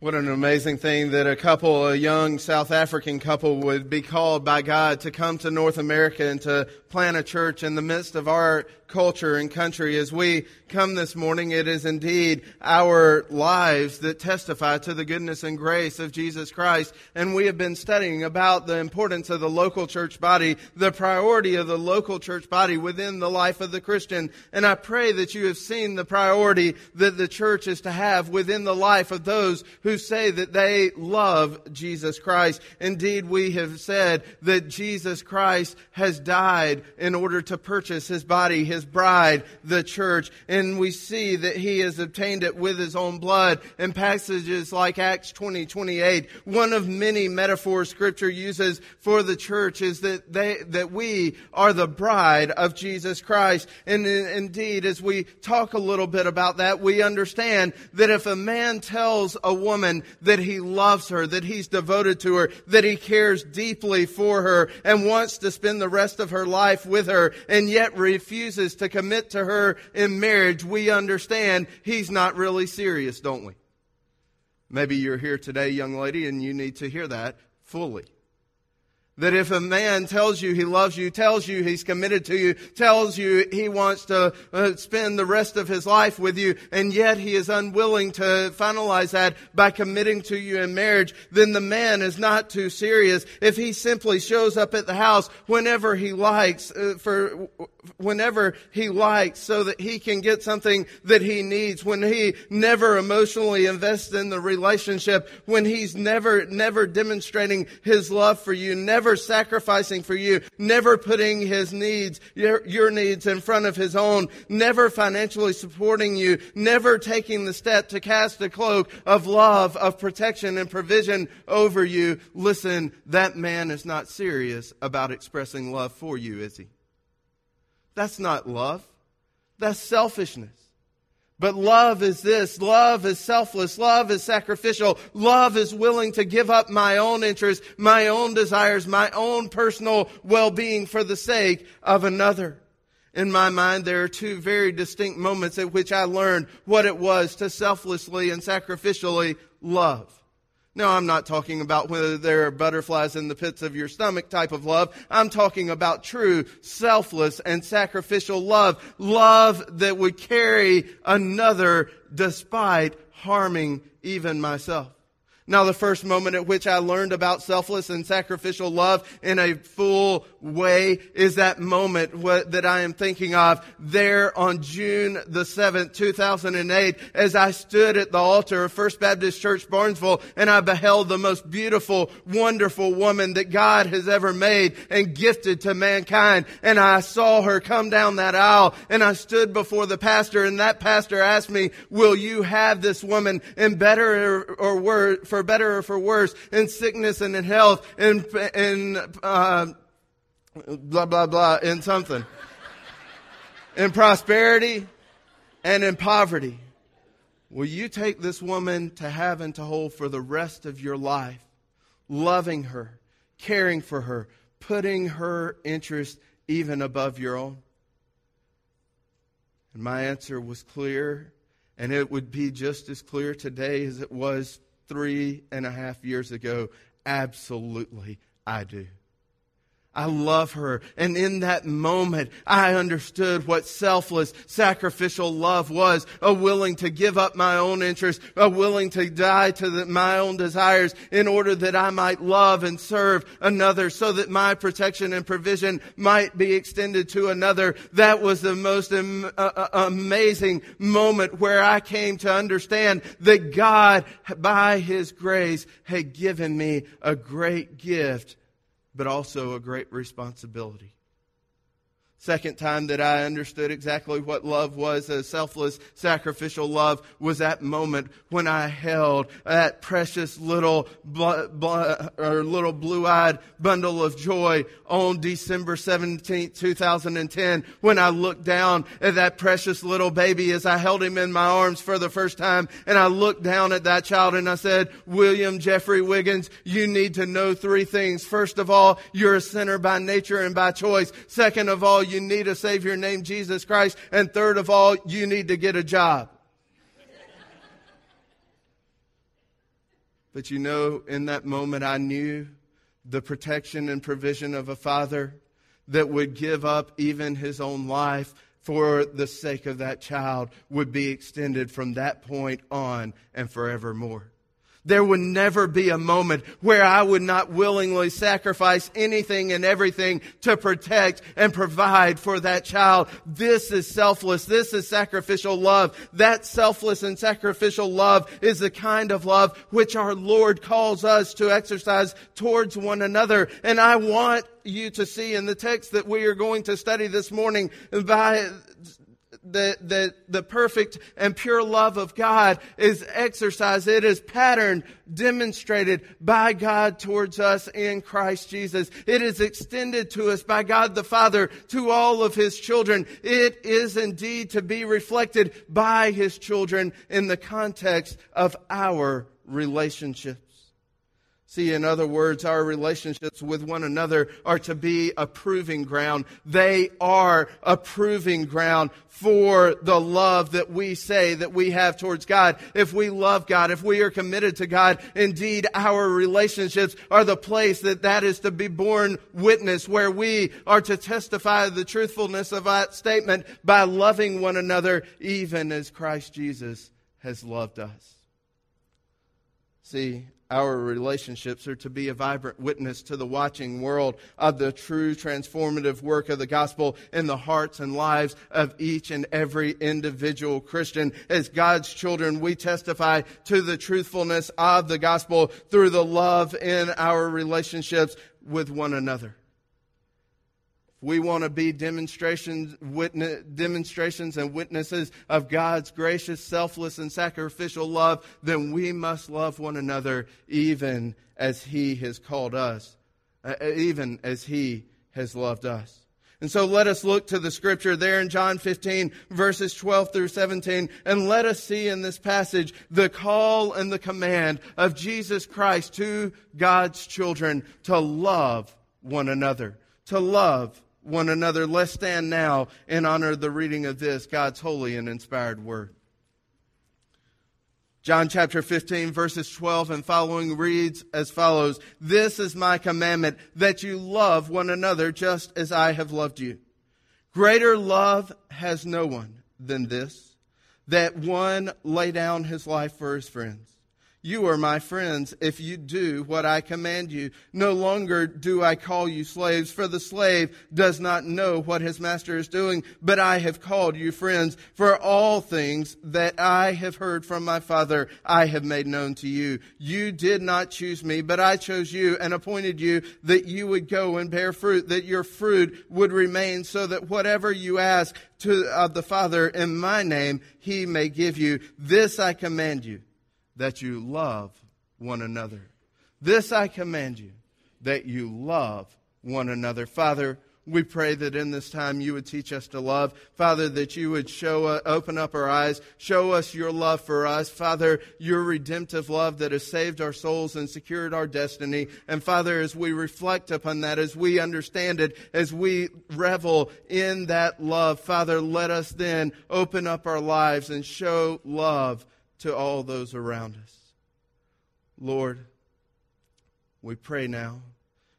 What an amazing thing that a couple, a young South African couple, would be called by God to come to North America and to plant a church in the midst of our culture and country. As we come this morning, it is indeed our lives that testify to the goodness and grace of Jesus Christ. And we have been studying about the importance of the local church body, the priority of the local church body within the life of the Christian. And I pray that you have seen the priority that the church is to have within the life of those who say that they love Jesus Christ. Indeed, we have said that Jesus Christ has died in order to purchase his body, his bride, the church. And we see that he has obtained it with his own blood in passages like Acts 20, 28. One of many metaphors scripture uses for the church is that they, that we are the bride of Jesus Christ. And indeed, as we talk a little bit about that, we understand that if a man tells a woman that he loves her, that he's devoted to her, that he cares deeply for her and wants to spend the rest of her life with her and yet refuses to commit to her in marriage, we understand he's not really serious, don't we? Maybe you're here today, young lady, and you need to hear that fully. That if a man tells you he loves you, tells you he's committed to you, tells you he wants to uh, spend the rest of his life with you, and yet he is unwilling to finalize that by committing to you in marriage, then the man is not too serious. If he simply shows up at the house whenever he likes, uh, for whenever he likes so that he can get something that he needs, when he never emotionally invests in the relationship, when he's never, never demonstrating his love for you, never sacrificing for you, never putting his needs, your, your needs in front of his own, never financially supporting you, never taking the step to cast a cloak of love, of protection and provision over you. Listen, that man is not serious about expressing love for you, is he? That's not love. That's selfishness. But love is this. Love is selfless. Love is sacrificial. Love is willing to give up my own interests, my own desires, my own personal well-being for the sake of another. In my mind, there are two very distinct moments at which I learned what it was to selflessly and sacrificially love. No, I'm not talking about whether there are butterflies in the pits of your stomach type of love. I'm talking about true, selfless, and sacrificial love. Love that would carry another despite harming even myself. Now, the first moment at which I learned about selfless and sacrificial love in a full way is that moment that I am thinking of there on June the 7th, 2008, as I stood at the altar of First Baptist Church Barnesville and I beheld the most beautiful, wonderful woman that God has ever made and gifted to mankind. And I saw her come down that aisle and I stood before the pastor and that pastor asked me, will you have this woman in better or, or worse, for better or for worse, in sickness and in health, in, in uh, blah, blah, blah, in something. in prosperity and in poverty. Will you take this woman to have and to hold for the rest of your life, loving her, caring for her, putting her interest even above your own? And my answer was clear, and it would be just as clear today as it was three and a half years ago? Absolutely, I do. I love her. And in that moment, I understood what selfless, sacrificial love was. A willing to give up my own interests, a willing to die to the, my own desires in order that I might love and serve another so that my protection and provision might be extended to another. That was the most am, uh, uh amazing moment where I came to understand that God, by His grace, had given me a great gift but also a great responsibility. Second time that I understood exactly what love was, a selfless, sacrificial love, was that moment when I held that precious little, bl- bl- or little blue-eyed bundle of joy on December 17, 2010, when I looked down at that precious little baby as I held him in my arms for the first time, and I looked down at that child and I said, William Jeffrey Wiggins, you need to know three things. First of all, you're a sinner by nature and by choice. Second of all, you need a Savior named Jesus Christ. And third of all, you need to get a job. But you know, in that moment, I knew the protection and provision of a father that would give up even his own life for the sake of that child would be extended from that point on and forevermore. There would never be a moment where I would not willingly sacrifice anything and everything to protect and provide for that child. This is selfless. This is sacrificial love. That selfless and sacrificial love is the kind of love which our Lord calls us to exercise towards one another. And I want you to see in the text that we are going to study this morning by the, the, the perfect and pure love of God is exercised. It is patterned, demonstrated by God towards us in Christ Jesus. It is extended to us by God the Father to all of His children. It is indeed to be reflected by His children in the context of our relationship. See, in other words, our relationships with one another are to be a proving ground. They are a proving ground for the love that we say that we have towards God. If we love God, if we are committed to God, indeed our relationships are the place that that is to be borne witness, where we are to testify the truthfulness of that statement by loving one another, even as Christ Jesus has loved us. See, our relationships are to be a vibrant witness to the watching world of the true transformative work of the gospel in the hearts and lives of each and every individual Christian. As God's children, we testify to the truthfulness of the gospel through the love in our relationships with one another we want to be demonstrations, witness, demonstrations and witnesses of God's gracious, selfless, and sacrificial love, then we must love one another even as He has called us, uh, uh, even as He has loved us. And so let us look to the scripture there in John 15, verses 12 through 17, and let us see in this passage the call and the command of Jesus Christ to God's children to love one another. To love one another. Let's stand now and honor the reading of this, God's holy and inspired word. John chapter 15 verses 12 and following reads as follows. This is my commandment that you love one another just as I have loved you. Greater love has no one than this, that one lay down his life for his friends. You are my friends if you do what I command you. No longer do I call you slaves, for the slave does not know what his master is doing, but I have called you friends. For all things that I have heard from my Father, I have made known to you. You did not choose me, but I chose you and appointed you that you would go and bear fruit, that your fruit would remain, so that whatever you ask to of the Father in my name, he may give you. This I command you that you love one another. This I command you, that you love one another. Father, we pray that in this time you would teach us to love. Father, that you would show, uh, open up our eyes, show us your love for us. Father, your redemptive love that has saved our souls and secured our destiny. And Father, as we reflect upon that, as we understand it, as we revel in that love, Father, let us then open up our lives and show love to all those around us. Lord, we pray now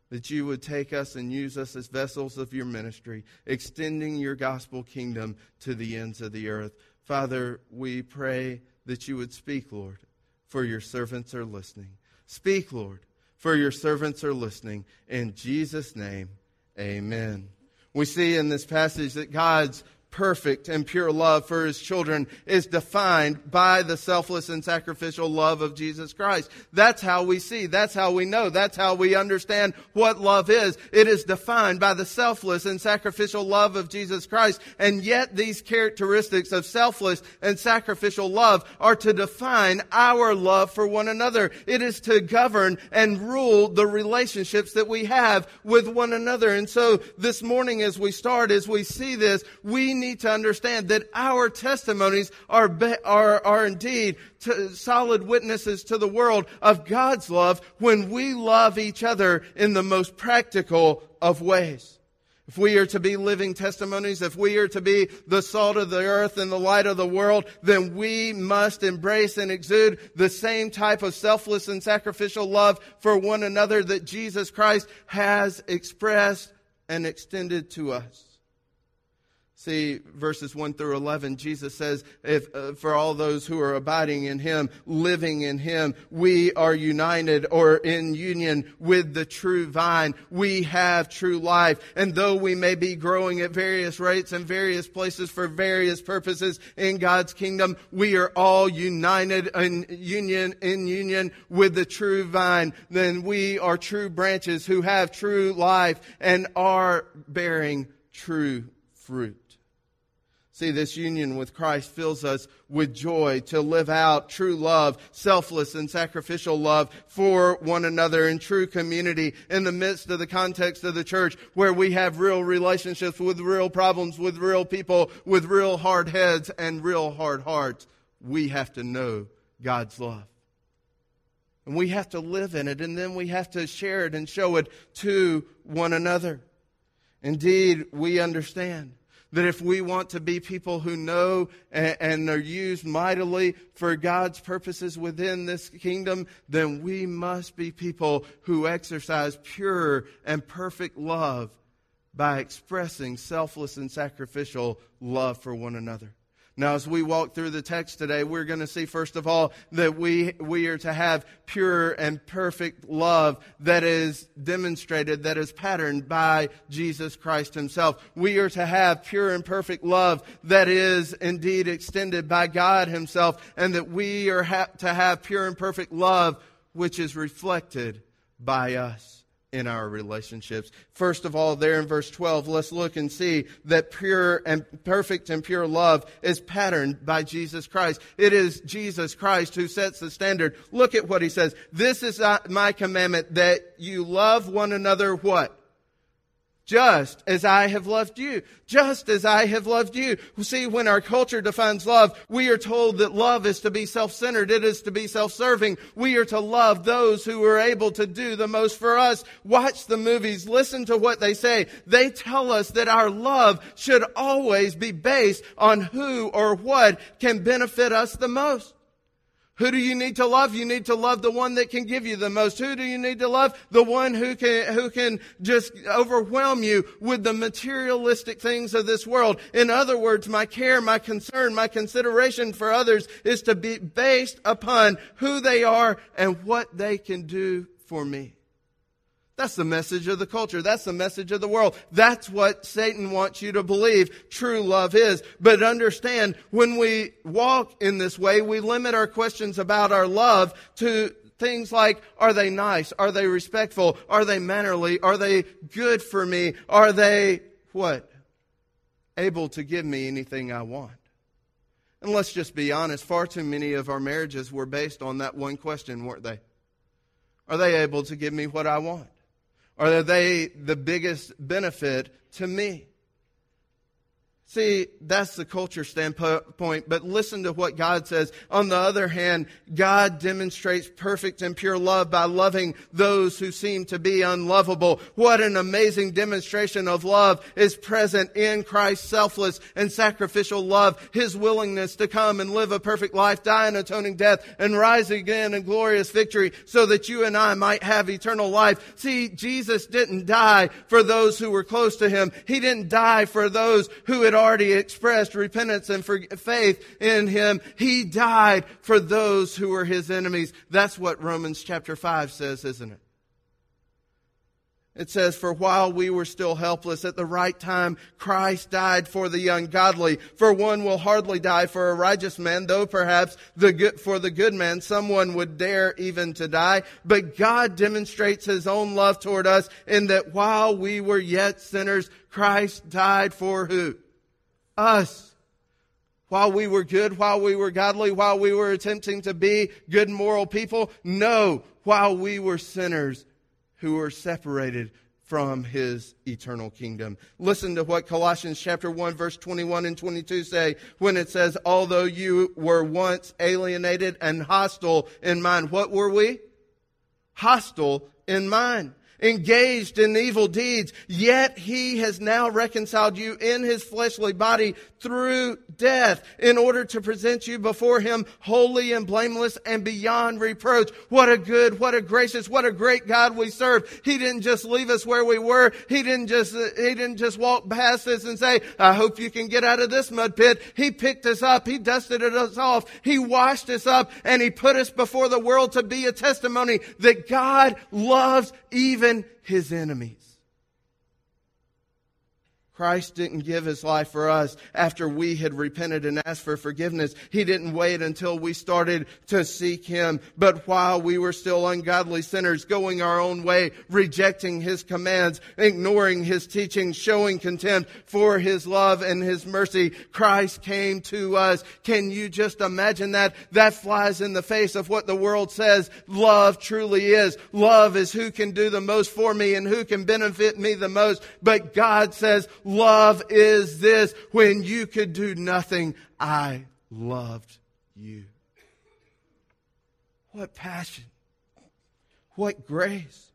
that you would take us and use us as vessels of your ministry, extending your gospel kingdom to the ends of the earth. Father, we pray that you would speak, Lord, for your servants are listening. Speak, Lord, for your servants are listening. In Jesus' name, amen. We see in this passage that God's perfect and pure love for his children is defined by the selfless and sacrificial love of Jesus Christ. That's how we see. That's how we know. That's how we understand what love is. It is defined by the selfless and sacrificial love of Jesus Christ. And yet these characteristics of selfless and sacrificial love are to define our love for one another. It is to govern and rule the relationships that we have with one another. And so this morning as we start, as we see this, we need need to understand that our testimonies are, be, are, are indeed solid witnesses to the world of God's love when we love each other in the most practical of ways. if we are to be living testimonies, if we are to be the salt of the earth and the light of the world, then we must embrace and exude the same type of selfless and sacrificial love for one another that Jesus Christ has expressed and extended to us. See, verses 1 through 11, Jesus says, if, uh, for all those who are abiding in Him, living in Him, we are united or in union with the true vine. We have true life. And though we may be growing at various rates and various places for various purposes in God's kingdom, we are all united in union, in union with the true vine. Then we are true branches who have true life and are bearing true fruit. See, this union with Christ fills us with joy to live out true love, selfless and sacrificial love for one another in true community in the midst of the context of the church where we have real relationships with real problems, with real people, with real hard heads and real hard hearts. We have to know God's love. And we have to live in it and then we have to share it and show it to one another. Indeed, we understand that if we want to be people who know and, are used mightily for God's purposes within this kingdom, then we must be people who exercise pure and perfect love by expressing selfless and sacrificial love for one another. Now, as we walk through the text today, we're going to see, first of all, that we, we are to have pure and perfect love that is demonstrated, that is patterned by Jesus Christ himself. We are to have pure and perfect love that is indeed extended by God himself, and that we are ha- to have pure and perfect love which is reflected by us in our relationships. First of all, there in verse 12, let's look and see that pure and perfect and pure love is patterned by Jesus Christ. It is Jesus Christ who sets the standard. Look at what he says. This is my commandment that you love one another what? Just as I have loved you. Just as I have loved you. See, when our culture defines love, we are told that love is to be self-centered. It is to be self-serving. We are to love those who are able to do the most for us. Watch the movies. Listen to what they say. They tell us that our love should always be based on who or what can benefit us the most. Who do you need to love? You need to love the one that can give you the most. Who do you need to love? The one who can, who can just overwhelm you with the materialistic things of this world. In other words, my care, my concern, my consideration for others is to be based upon who they are and what they can do for me. That's the message of the culture. That's the message of the world. That's what Satan wants you to believe true love is. But understand, when we walk in this way, we limit our questions about our love to things like, are they nice? Are they respectful? Are they mannerly? Are they good for me? Are they what? Able to give me anything I want? And let's just be honest, far too many of our marriages were based on that one question, weren't they? Are they able to give me what I want? Are they the biggest benefit to me? See, that's the culture standpoint, but listen to what God says. On the other hand, God demonstrates perfect and pure love by loving those who seem to be unlovable. What an amazing demonstration of love is present in Christ's selfless and sacrificial love. His willingness to come and live a perfect life, die an atoning death, and rise again in glorious victory so that you and I might have eternal life. See, Jesus didn't die for those who were close to Him. He didn't die for those who had already expressed repentance and faith in him. He died for those who were his enemies. That's what Romans chapter 5 says, isn't it? It says, For while we were still helpless, at the right time, Christ died for the ungodly. For one will hardly die for a righteous man, though perhaps the good, for the good man, someone would dare even to die. But God demonstrates his own love toward us in that while we were yet sinners, Christ died for who? Us. While we were good, while we were godly, while we were attempting to be good moral people, no, while we were sinners who were separated from his eternal kingdom. Listen to what Colossians chapter 1 verse 21 and 22 say when it says, although you were once alienated and hostile in mind. What were we? Hostile in mind engaged in evil deeds, yet he has now reconciled you in his fleshly body through death in order to present you before him holy and blameless and beyond reproach. What a good, what a gracious, what a great God we serve. He didn't just leave us where we were. He didn't just, he didn't just walk past us and say, I hope you can get out of this mud pit. He picked us up. He dusted us off. He washed us up and he put us before the world to be a testimony that God loves even his enemies. Christ didn't give his life for us after we had repented and asked for forgiveness. He didn't wait until we started to seek him. But while we were still ungodly sinners, going our own way, rejecting his commands, ignoring his teaching, showing contempt for his love and his mercy, Christ came to us. Can you just imagine that? That flies in the face of what the world says love truly is. Love is who can do the most for me and who can benefit me the most. But God says, love is this. When you could do nothing, I loved you. What passion. What grace.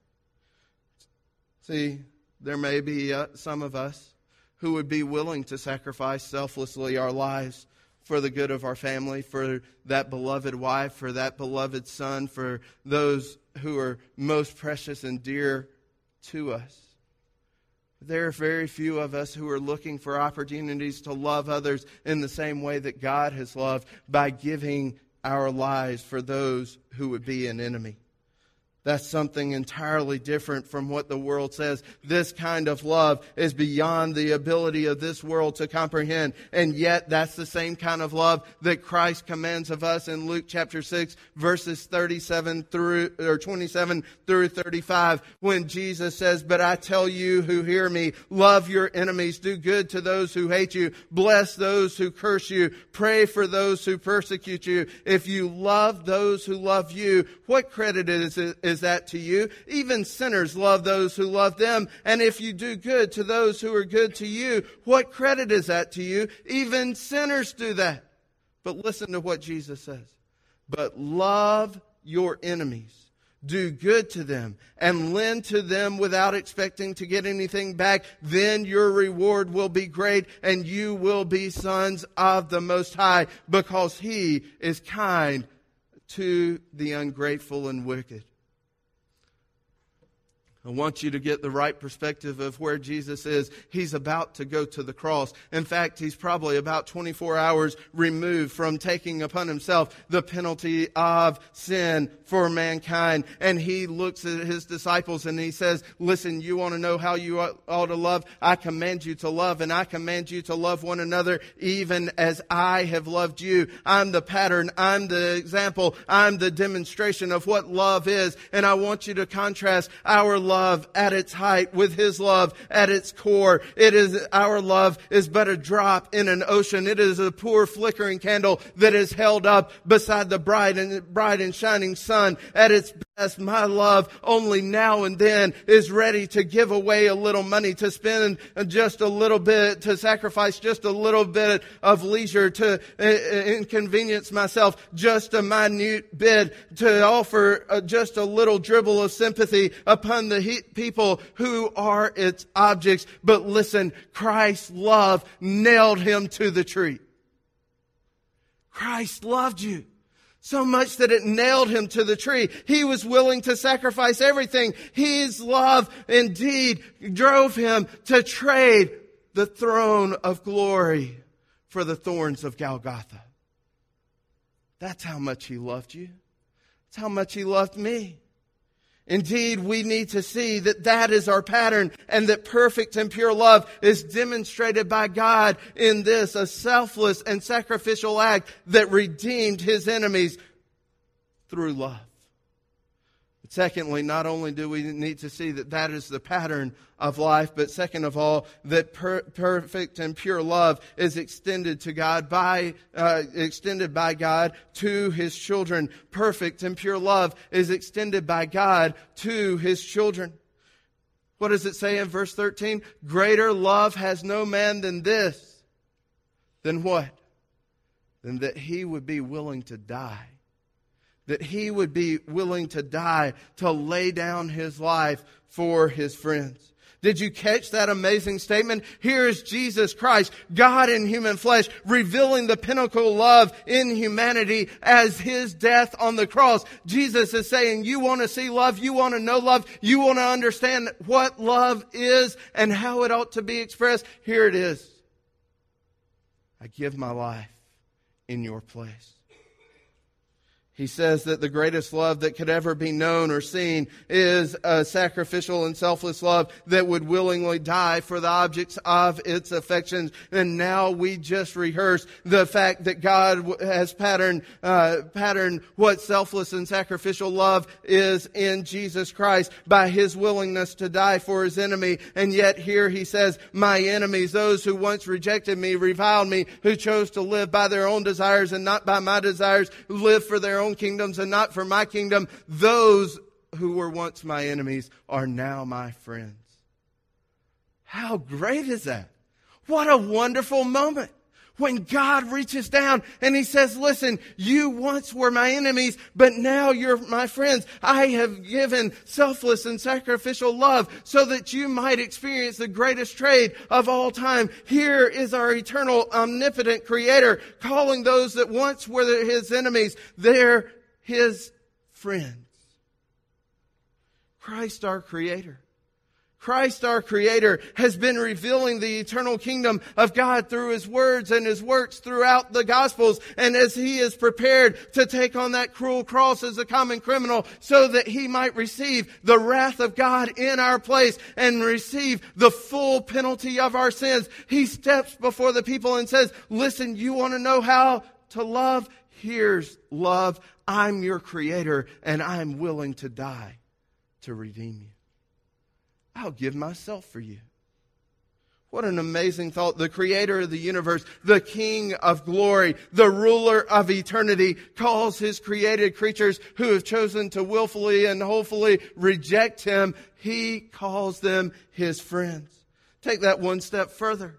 See, there may be uh, some of us who would be willing to sacrifice selflessly our lives for the good of our family, for that beloved wife, for that beloved son, for those who are most precious and dear to us. There are very few of us who are looking for opportunities to love others in the same way that God has loved by giving our lives for those who would be an enemy. That's something entirely different from what the world says. This kind of love is beyond the ability of this world to comprehend. And yet, that's the same kind of love that Christ commands of us in Luke chapter 6, verses 37 through, or 27 through 35, when Jesus says, But I tell you who hear me, love your enemies, do good to those who hate you, bless those who curse you, pray for those who persecute you. If you love those who love you, what credit is it? is that to you? Even sinners love those who love them. And if you do good to those who are good to you, what credit is that to you? Even sinners do that. But listen to what Jesus says. But love your enemies. Do good to them and lend to them without expecting to get anything back. Then your reward will be great and you will be sons of the Most High because He is kind to the ungrateful and wicked. I want you to get the right perspective of where Jesus is. He's about to go to the cross. In fact, he's probably about 24 hours removed from taking upon himself the penalty of sin for mankind. And he looks at his disciples and he says, listen, you want to know how you ought to love? I command you to love and I command you to love one another even as I have loved you. I'm the pattern. I'm the example. I'm the demonstration of what love is. And I want you to contrast our love at its height with His love at its core. It is, our love is but a drop in an ocean. It is a poor flickering candle that is held up beside the bright and, bright and shining sun at its My love only now and then is ready to give away a little money, to spend just a little bit, to sacrifice just a little bit of leisure, to uh, inconvenience myself just a minute bit, to offer uh, just a little dribble of sympathy upon the people who are its objects. But listen, Christ's love nailed him to the tree. Christ loved you so much that it nailed him to the tree. He was willing to sacrifice everything. His love indeed drove him to trade the throne of glory for the thorns of Golgotha. That's how much he loved you. That's how much he loved me. Indeed, we need to see that that is our pattern and that perfect and pure love is demonstrated by God in this, a selfless and sacrificial act that redeemed his enemies through love. Secondly, not only do we need to see that that is the pattern of life, but second of all, that per- perfect and pure love is extended to God by, uh, extended by God to His children. Perfect and pure love is extended by God to His children. What does it say in verse 13? Greater love has no man than this. Than what? Than that he would be willing to die that he would be willing to die, to lay down his life for his friends. Did you catch that amazing statement? Here is Jesus Christ, God in human flesh, revealing the pinnacle of love in humanity as his death on the cross. Jesus is saying, you want to see love, you want to know love, you want to understand what love is and how it ought to be expressed. Here it is. I give my life in your place. He says that the greatest love that could ever be known or seen is a sacrificial and selfless love that would willingly die for the objects of its affections. And now we just rehearse the fact that God has patterned, uh, patterned what selfless and sacrificial love is in Jesus Christ by his willingness to die for his enemy. And yet here he says, my enemies, those who once rejected me, reviled me, who chose to live by their own desires and not by my desires, live for their own own kingdoms and not for my kingdom. Those who were once my enemies are now my friends. How great is that? What a wonderful moment when God reaches down and he says, listen, you once were my enemies, but now you're my friends. I have given selfless and sacrificial love so that you might experience the greatest trade of all time. Here is our eternal omnipotent creator calling those that once were his enemies, they're his friends. Christ our creator Christ our Creator has been revealing the eternal kingdom of God through His words and His works throughout the Gospels. And as He is prepared to take on that cruel cross as a common criminal so that He might receive the wrath of God in our place and receive the full penalty of our sins, He steps before the people and says, listen, you want to know how to love? Here's love. I'm your Creator and I'm willing to die to redeem you. I'll give myself for you. What an amazing thought. The creator of the universe, the king of glory, the ruler of eternity calls his created creatures who have chosen to willfully and hopefully reject him. He calls them his friends. Take that one step further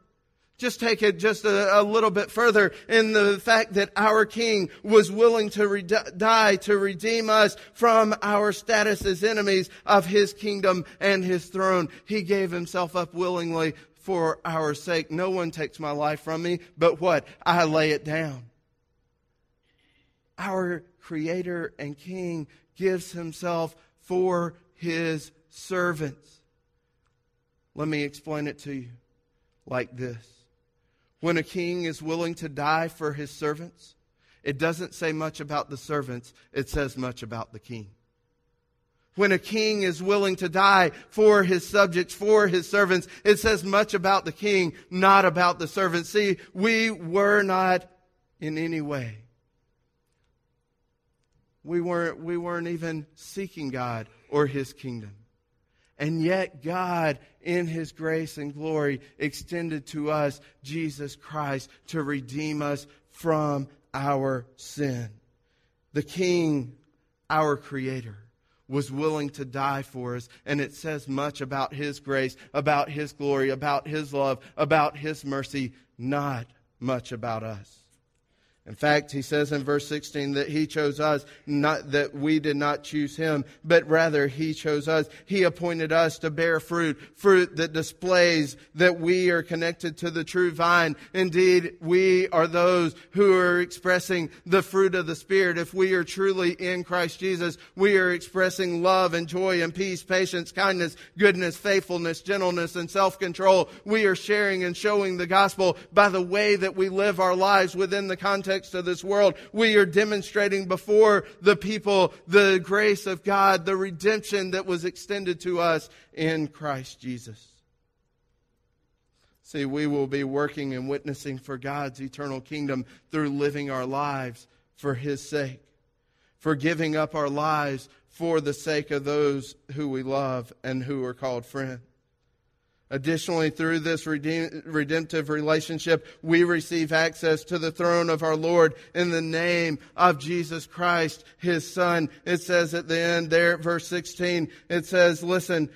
just take it just a, a, little bit further in the fact that our King was willing to re- die to redeem us from our status as enemies of His kingdom and His throne. He gave Himself up willingly for our sake. No one takes my life from me, but what? I lay it down. Our Creator and King gives Himself for His servants. Let me explain it to you like this when a king is willing to die for his servants, it doesn't say much about the servants, it says much about the king. When a king is willing to die for his subjects, for his servants, it says much about the king, not about the servants. See, we were not in any way. We weren't, we weren't even seeking God or his kingdom. And yet, God, in His grace and glory, extended to us Jesus Christ to redeem us from our sin. The King, our Creator, was willing to die for us. And it says much about His grace, about His glory, about His love, about His mercy, not much about us. In fact, he says in verse 16 that he chose us, not that we did not choose him, but rather he chose us. He appointed us to bear fruit, fruit that displays that we are connected to the true vine. Indeed, we are those who are expressing the fruit of the Spirit. If we are truly in Christ Jesus, we are expressing love and joy and peace, patience, kindness, goodness, faithfulness, gentleness, and self-control. We are sharing and showing the gospel by the way that we live our lives within the context context of this world, we are demonstrating before the people the grace of God, the redemption that was extended to us in Christ Jesus. See, we will be working and witnessing for God's eternal kingdom through living our lives for His sake, for giving up our lives for the sake of those who we love and who are called friends. Additionally, through this redemptive relationship, we receive access to the throne of our Lord in the name of Jesus Christ, His Son. It says at the end there, verse 16, it says, listen,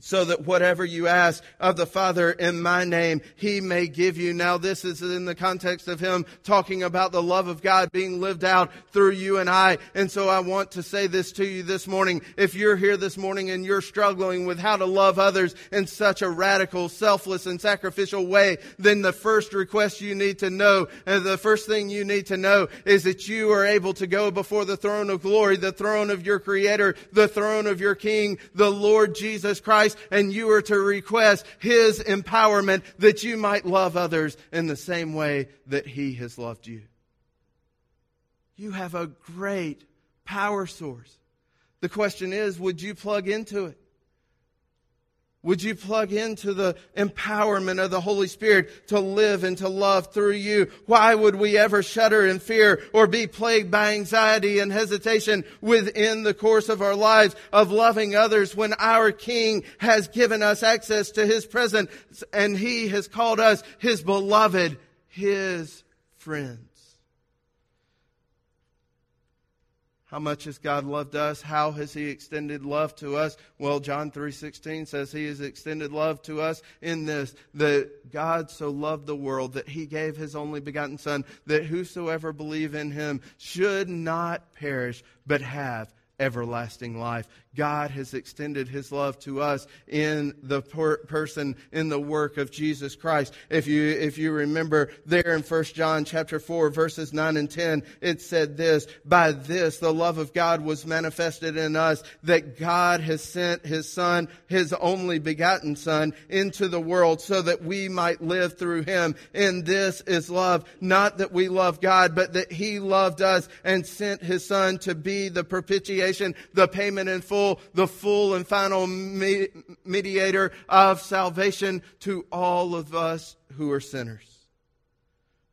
so that whatever you ask of the Father in my name, He may give you. Now this is in the context of Him talking about the love of God being lived out through you and I. And so I want to say this to you this morning. If you're here this morning and you're struggling with how to love others in such a radical, selfless, and sacrificial way, then the first request you need to know, and the first thing you need to know is that you are able to go before the throne of glory, the throne of your Creator, the throne of your King, the Lord Jesus Christ Christ and you are to request His empowerment that you might love others in the same way that He has loved you. You have a great power source. The question is, would you plug into it? Would you plug into the empowerment of the Holy Spirit to live and to love through you? Why would we ever shudder in fear or be plagued by anxiety and hesitation within the course of our lives of loving others when our King has given us access to His presence and He has called us His beloved, His friend? How much has God loved us? How has he extended love to us? Well, John 3:16 says he has extended love to us in this that God so loved the world that he gave his only begotten son that whosoever believe in him should not perish but have everlasting life. God has extended his love to us in the per- person, in the work of Jesus Christ. If you, if you remember there in 1 John chapter 4 verses 9 and 10, it said this, by this the love of God was manifested in us that God has sent his son, his only begotten son into the world so that we might live through him. And this is love, not that we love God, but that he loved us and sent his son to be the propitiation, the payment in full the full and final mediator of salvation to all of us who are sinners.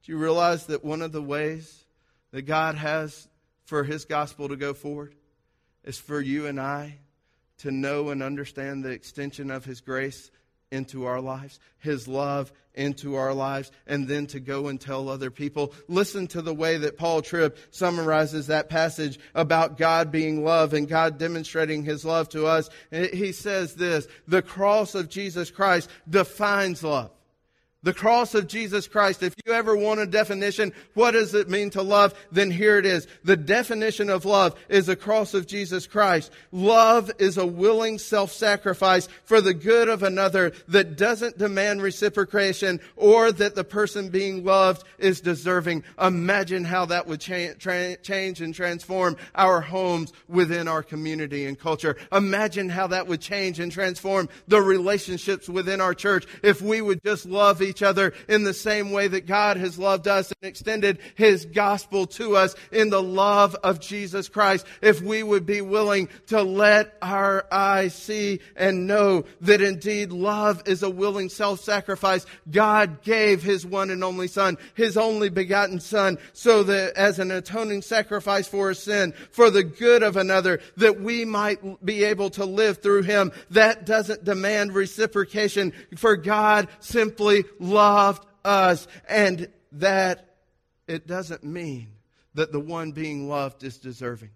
Do you realize that one of the ways that God has for his gospel to go forward is for you and I to know and understand the extension of his grace into our lives, His love into our lives, and then to go and tell other people. Listen to the way that Paul Tripp summarizes that passage about God being love and God demonstrating His love to us. He says this, the cross of Jesus Christ defines love. The cross of Jesus Christ. If you ever want a definition, what does it mean to love? Then here it is. The definition of love is the cross of Jesus Christ. Love is a willing self-sacrifice for the good of another that doesn't demand reciprocation or that the person being loved is deserving. Imagine how that would cha- tra- change and transform our homes within our community and culture. Imagine how that would change and transform the relationships within our church if we would just love each each other in the same way that God has loved us and extended His gospel to us in the love of Jesus Christ. If we would be willing to let our eyes see and know that indeed love is a willing self-sacrifice, God gave His one and only Son, His only begotten Son, so that as an atoning sacrifice for a sin, for the good of another, that we might be able to live through Him. That doesn't demand reciprocation, for God simply loved us and that it doesn't mean that the one being loved is deserving.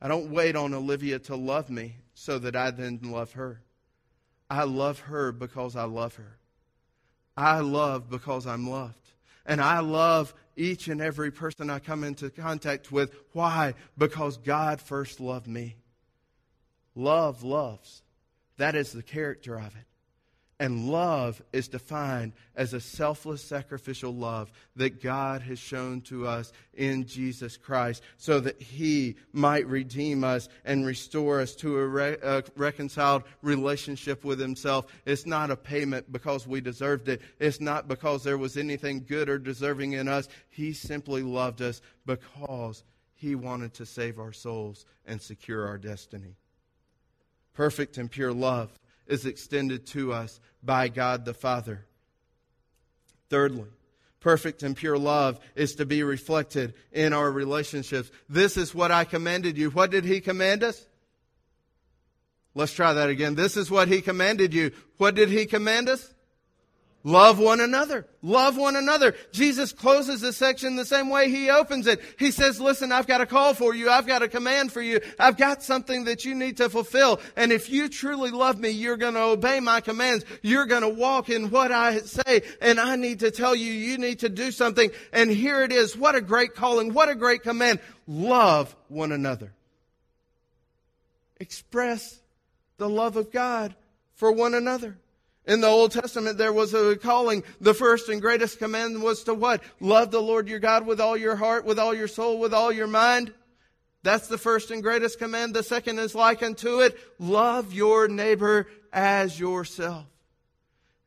I don't wait on Olivia to love me so that I then love her. I love her because I love her. I love because I'm loved. And I love each and every person I come into contact with. Why? Because God first loved me. Love loves. That is the character of it. And love is defined as a selfless, sacrificial love that God has shown to us in Jesus Christ so that He might redeem us and restore us to a, re- a, reconciled relationship with Himself. It's not a payment because we deserved it, it's not because there was anything good or deserving in us. He simply loved us because He wanted to save our souls and secure our destiny. Perfect and pure love is extended to us by God the Father. Thirdly, perfect and pure love is to be reflected in our relationships. This is what I commanded you. What did he command us? Let's try that again. This is what he commanded you. What did he command us? Love one another. Love one another. Jesus closes this section the same way he opens it. He says, listen, I've got a call for you. I've got a command for you. I've got something that you need to fulfill. And if you truly love me, you're going to obey my commands. You're going to walk in what I say. And I need to tell you, you need to do something. And here it is. What a great calling. What a great command. Love one another. Express the love of God for one another. In the Old Testament, there was a calling. The first and greatest command was to what? Love the Lord your God with all your heart, with all your soul, with all your mind. That's the first and greatest command. The second is like unto it. Love your neighbor as yourself.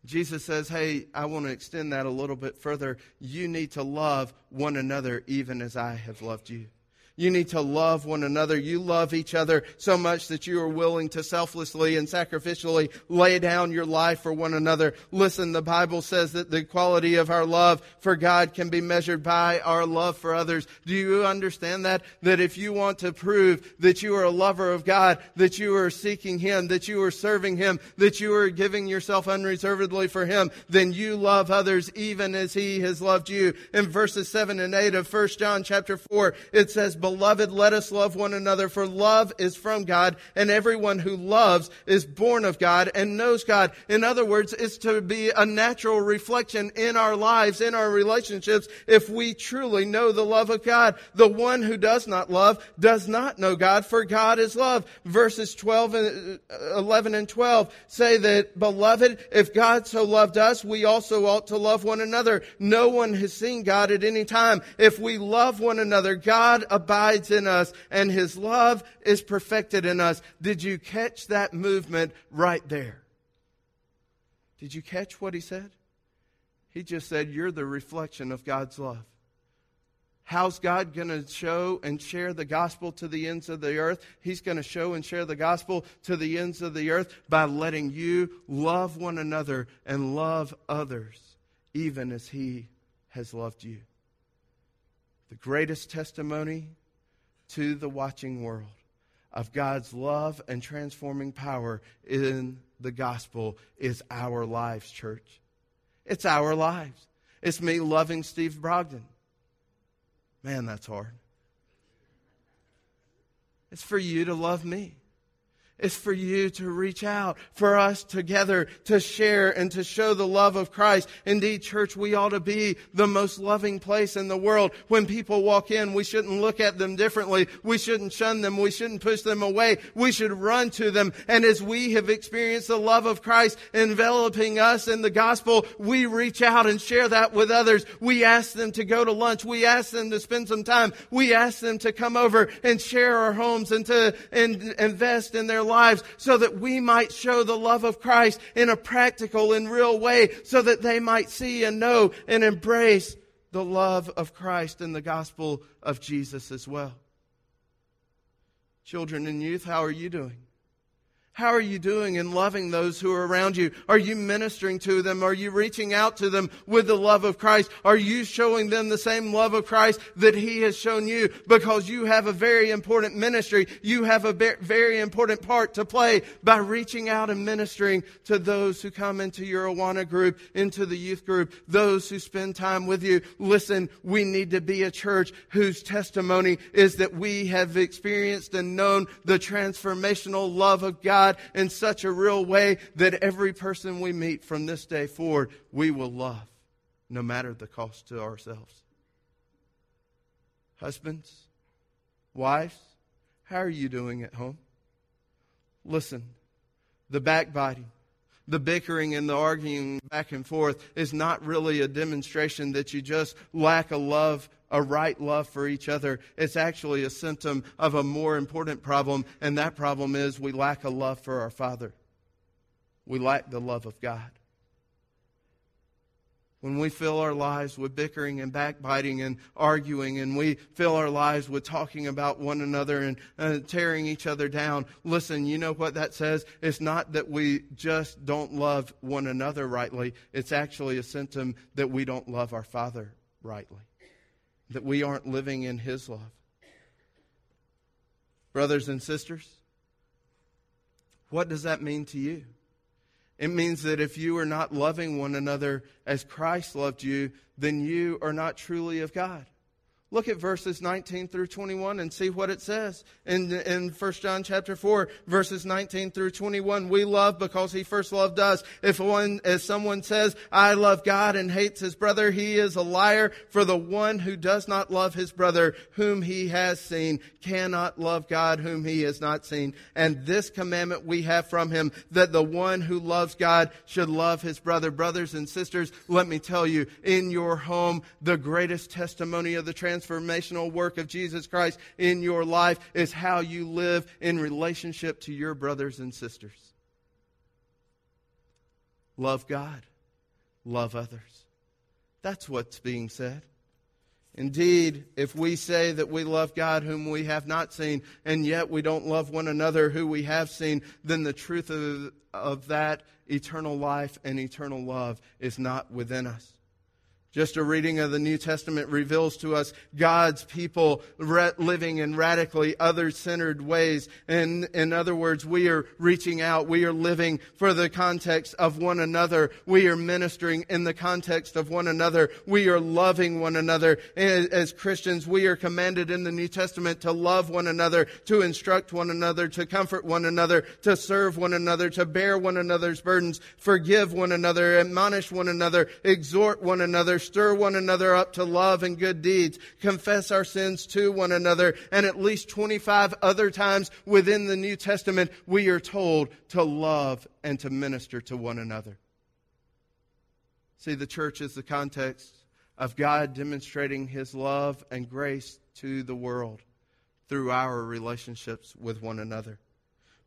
Jesus says, Hey, I want to extend that a little bit further. You need to love one another even as I have loved you. You need to love one another. You love each other so much that you are willing to selflessly and sacrificially lay down your life for one another. Listen, the Bible says that the quality of our love for God can be measured by our love for others. Do you understand that? That if you want to prove that you are a lover of God, that you are seeking Him, that you are serving Him, that you are giving yourself unreservedly for Him, then you love others even as He has loved you. In verses 7 and 8 of 1 John chapter 4, it says, Beloved, let us love one another, for love is from God, and everyone who loves is born of God and knows God. In other words, it's to be a natural reflection in our lives, in our relationships, if we truly know the love of God. The one who does not love does not know God, for God is love. Verses 12 and uh, 11 and 12 say that, Beloved, if God so loved us, we also ought to love one another. No one has seen God at any time. If we love one another, God abides abides in us and his love is perfected in us. Did you catch that movement right there? Did you catch what he said? He just said, You're the reflection of God's love. How's God going to show and share the gospel to the ends of the earth? He's going to show and share the gospel to the ends of the earth by letting you love one another and love others, even as He has loved you. The greatest testimony to the watching world of God's love and transforming power in the gospel is our lives, church. It's our lives. It's me loving Steve Brogdon. Man, that's hard. It's for you to love me is for you to reach out, for us together to share and to show the love of Christ. Indeed, church, we ought to be the most loving place in the world. When people walk in, we shouldn't look at them differently. We shouldn't shun them. We shouldn't push them away. We should run to them. And as we have experienced the love of Christ enveloping us in the gospel, we reach out and share that with others. We ask them to go to lunch. We ask them to spend some time. We ask them to come over and share our homes and to and invest in their lives lives so that we might show the love of Christ in a practical and real way so that they might see and know and embrace the love of Christ and the gospel of Jesus as well. Children and youth, how are you doing? How are you doing in loving those who are around you? Are you ministering to them? Are you reaching out to them with the love of Christ? Are you showing them the same love of Christ that He has shown you? Because you have a very important ministry. You have a very important part to play by reaching out and ministering to those who come into your Awana group, into the youth group, those who spend time with you. Listen, we need to be a church whose testimony is that we have experienced and known the transformational love of God God in such a real way that every person we meet from this day forward, we will love, no matter the cost to ourselves. Husbands, wives, how are you doing at home? Listen, the backbiting, the bickering and the arguing back and forth is not really a demonstration that you just lack a love a right love for each other. It's actually a symptom of a more important problem, and that problem is we lack a love for our Father. We lack the love of God. When we fill our lives with bickering and backbiting and arguing, and we fill our lives with talking about one another and uh, tearing each other down, listen, you know what that says? It's not that we just don't love one another rightly, it's actually a symptom that we don't love our Father rightly that we aren't living in His love. Brothers and sisters, what does that mean to you? It means that if you are not loving one another as Christ loved you, then you are not truly of God. Look at verses 19 through 21 and see what it says. In, in 1 John chapter 4, verses 19 through 21, we love because he first loved us. If one, as someone says, I love God and hates his brother, he is a liar. For the one who does not love his brother whom he has seen cannot love God whom he has not seen. And this commandment we have from him that the one who loves God should love his brother. Brothers and sisters, let me tell you, in your home, the greatest testimony of the trans transformational work of Jesus Christ in your life is how you live in relationship to your brothers and sisters. Love God, love others. That's what's being said. Indeed, if we say that we love God whom we have not seen, and yet we don't love one another who we have seen, then the truth of, of that eternal life and eternal love is not within us. Just a reading of the New Testament reveals to us God's people living in radically other centered ways. And in other words, we are reaching out. We are living for the context of one another. We are ministering in the context of one another. We are loving one another. As Christians, we are commanded in the New Testament to love one another, to instruct one another, to comfort one another, to serve one another, to bear one another's burdens, forgive one another, admonish one another, exhort one another, stir one another up to love and good deeds, confess our sins to one another, and at least 25 other times within the New Testament, we are told to love and to minister to one another. See, the church is the context of God demonstrating his love and grace to the world through our relationships with one another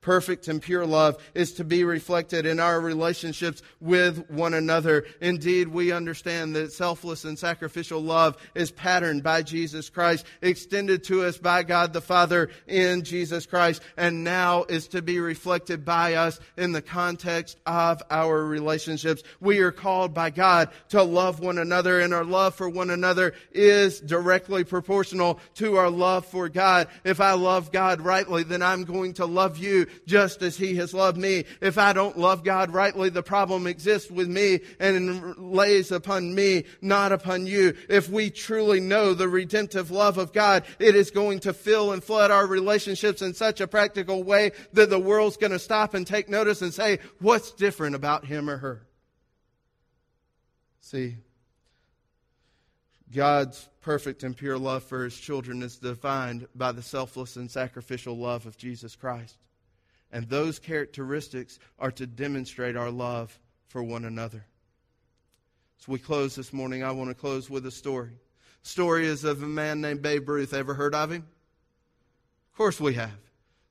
perfect and pure love is to be reflected in our relationships with one another. Indeed, we understand that selfless and sacrificial love is patterned by Jesus Christ, extended to us by God the Father in Jesus Christ, and now is to be reflected by us in the context of our relationships. We are called by God to love one another, and our love for one another is directly proportional to our love for God. If I love God rightly, then I'm going to love you just as he has loved me. If I don't love God rightly, the problem exists with me and lays upon me, not upon you. If we truly know the redemptive love of God, it is going to fill and flood our relationships in such a practical way that the world's going to stop and take notice and say, what's different about him or her? See, God's perfect and pure love for his children is defined by the selfless and sacrificial love of Jesus Christ. And those characteristics are to demonstrate our love for one another. So we close this morning. I want to close with a story. Story is of a man named Babe Ruth. Ever heard of him? Of course we have.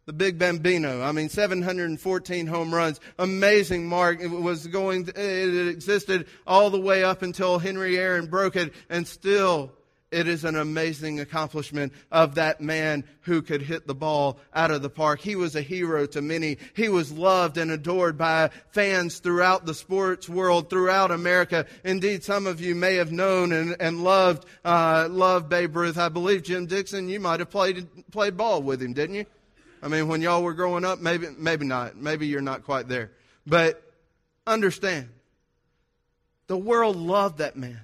The Big Bambino. I mean, 714 home runs. Amazing mark. It was going, it existed all the way up until Henry Aaron broke it and still it is an amazing accomplishment of that man who could hit the ball out of the park. He was a hero to many. He was loved and adored by fans throughout the sports world, throughout America. Indeed, some of you may have known and, and loved, uh, loved Babe Ruth. I believe Jim Dixon, you might have played, played ball with him, didn't you? I mean, when y'all were growing up, maybe, maybe not. Maybe you're not quite there. But understand, the world loved that man.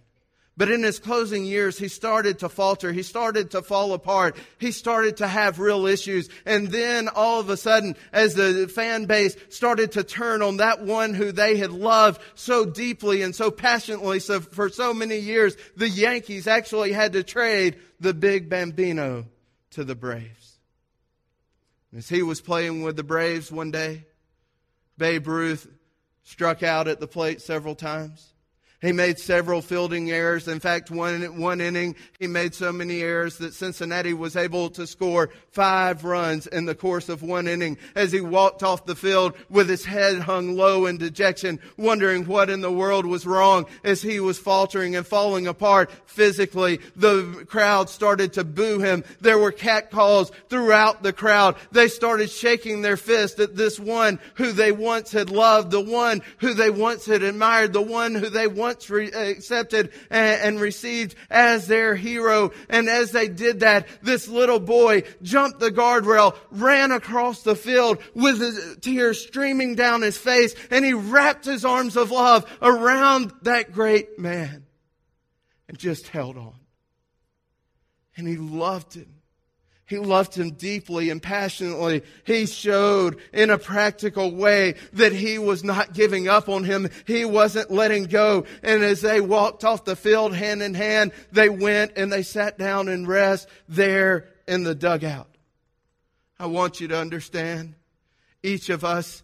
But in his closing years, he started to falter. He started to fall apart. He started to have real issues. And then all of a sudden, as the fan base started to turn on that one who they had loved so deeply and so passionately so for so many years, the Yankees actually had to trade the big Bambino to the Braves. As he was playing with the Braves one day, Babe Ruth struck out at the plate several times. He made several fielding errors. In fact, one, one inning, he made so many errors that Cincinnati was able to score five runs in the course of one inning as he walked off the field with his head hung low in dejection, wondering what in the world was wrong as he was faltering and falling apart physically. The crowd started to boo him. There were catcalls throughout the crowd. They started shaking their fist at this one who they once had loved, the one who they once had admired, the one who they once once re- uh, accepted and, and received as their hero. And as they did that, this little boy jumped the guardrail, ran across the field with his tears streaming down his face, and he wrapped his arms of love around that great man and just held on. And he loved him. He loved him deeply and passionately. He showed in a practical way that he was not giving up on him. He wasn't letting go. And as they walked off the field hand in hand, they went and they sat down and rest there in the dugout. I want you to understand each of us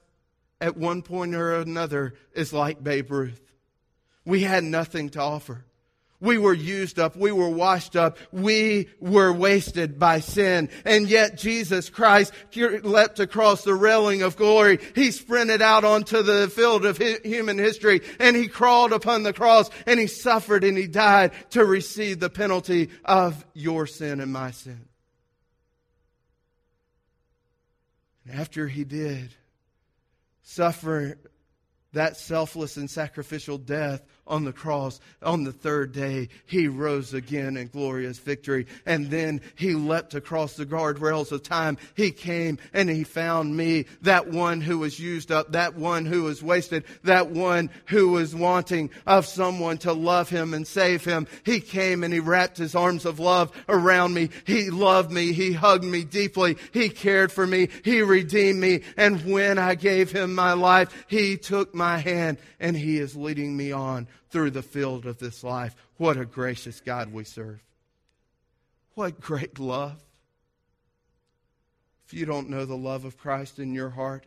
at one point or another is like Babe Ruth. We had nothing to offer. We were used up. We were washed up. We were wasted by sin. And yet Jesus Christ leapt across the railing of glory. He sprinted out onto the field of human history and he crawled upon the cross and he suffered and he died to receive the penalty of your sin and my sin. And after he did suffer that selfless and sacrificial death on the cross. On the third day, he rose again in glorious victory. And then he leapt across the guardrails of time. He came and he found me, that one who was used up, that one who was wasted, that one who was wanting of someone to love him and save him. He came and he wrapped his arms of love around me. He loved me. He hugged me deeply. He cared for me. He redeemed me. And when I gave him my life, he took my hand and he is leading me on through the field of this life. What a gracious God we serve. What great love. If you don't know the love of Christ in your heart,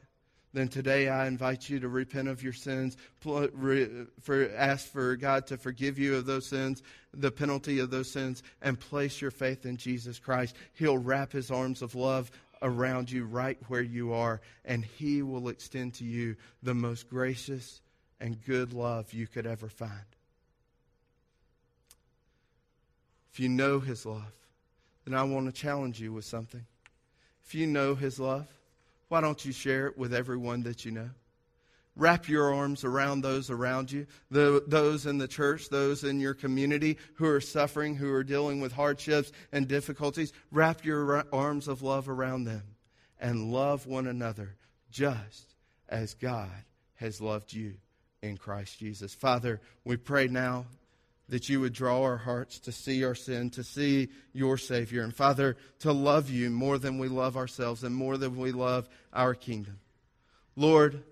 then today I invite you to repent of your sins, ask for God to forgive you of those sins, the penalty of those sins, and place your faith in Jesus Christ. He'll wrap his arms of love around you right where you are, and he will extend to you the most gracious and good love you could ever find. If you know His love, then I want to challenge you with something. If you know His love, why don't you share it with everyone that you know? Wrap your arms around those around you, the, those in the church, those in your community who are suffering, who are dealing with hardships and difficulties. Wrap your arms of love around them and love one another just as God has loved you in Christ Jesus. Father, we pray now that you would draw our hearts to see our sin, to see your Savior, and Father, to love you more than we love ourselves and more than we love our kingdom. Lord,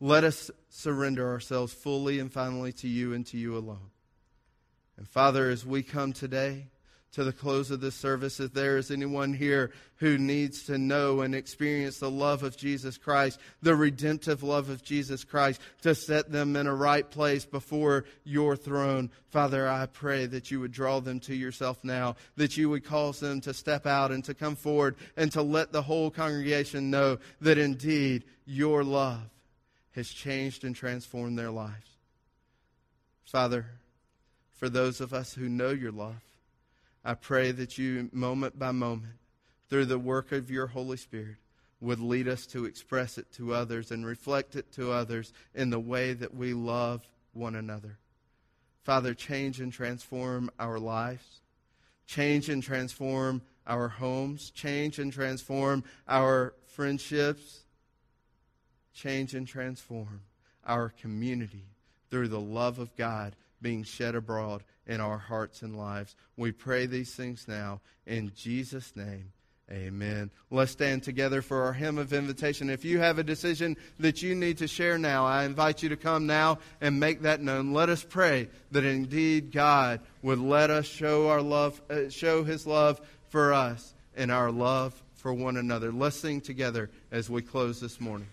let us surrender ourselves fully and finally to you and to you alone. And Father, as we come today, to the close of this service, if there is anyone here who needs to know and experience the love of Jesus Christ, the redemptive love of Jesus Christ, to set them in a right place before your throne, Father, I pray that you would draw them to yourself now, that you would cause them to step out and to come forward and to let the whole congregation know that indeed your love has changed and transformed their lives. Father, for those of us who know your love, I pray that you, moment by moment, through the work of your Holy Spirit, would lead us to express it to others and reflect it to others in the way that we love one another. Father, change and transform our lives. Change and transform our homes. Change and transform our friendships. Change and transform our community through the love of God being shed abroad in our hearts and lives. We pray these things now in Jesus' name. Amen. Let's stand together for our hymn of invitation. If you have a decision that you need to share now, I invite you to come now and make that known. Let us pray that indeed God would let us show our love, uh, show His love for us and our love for one another. Let's sing together as we close this morning.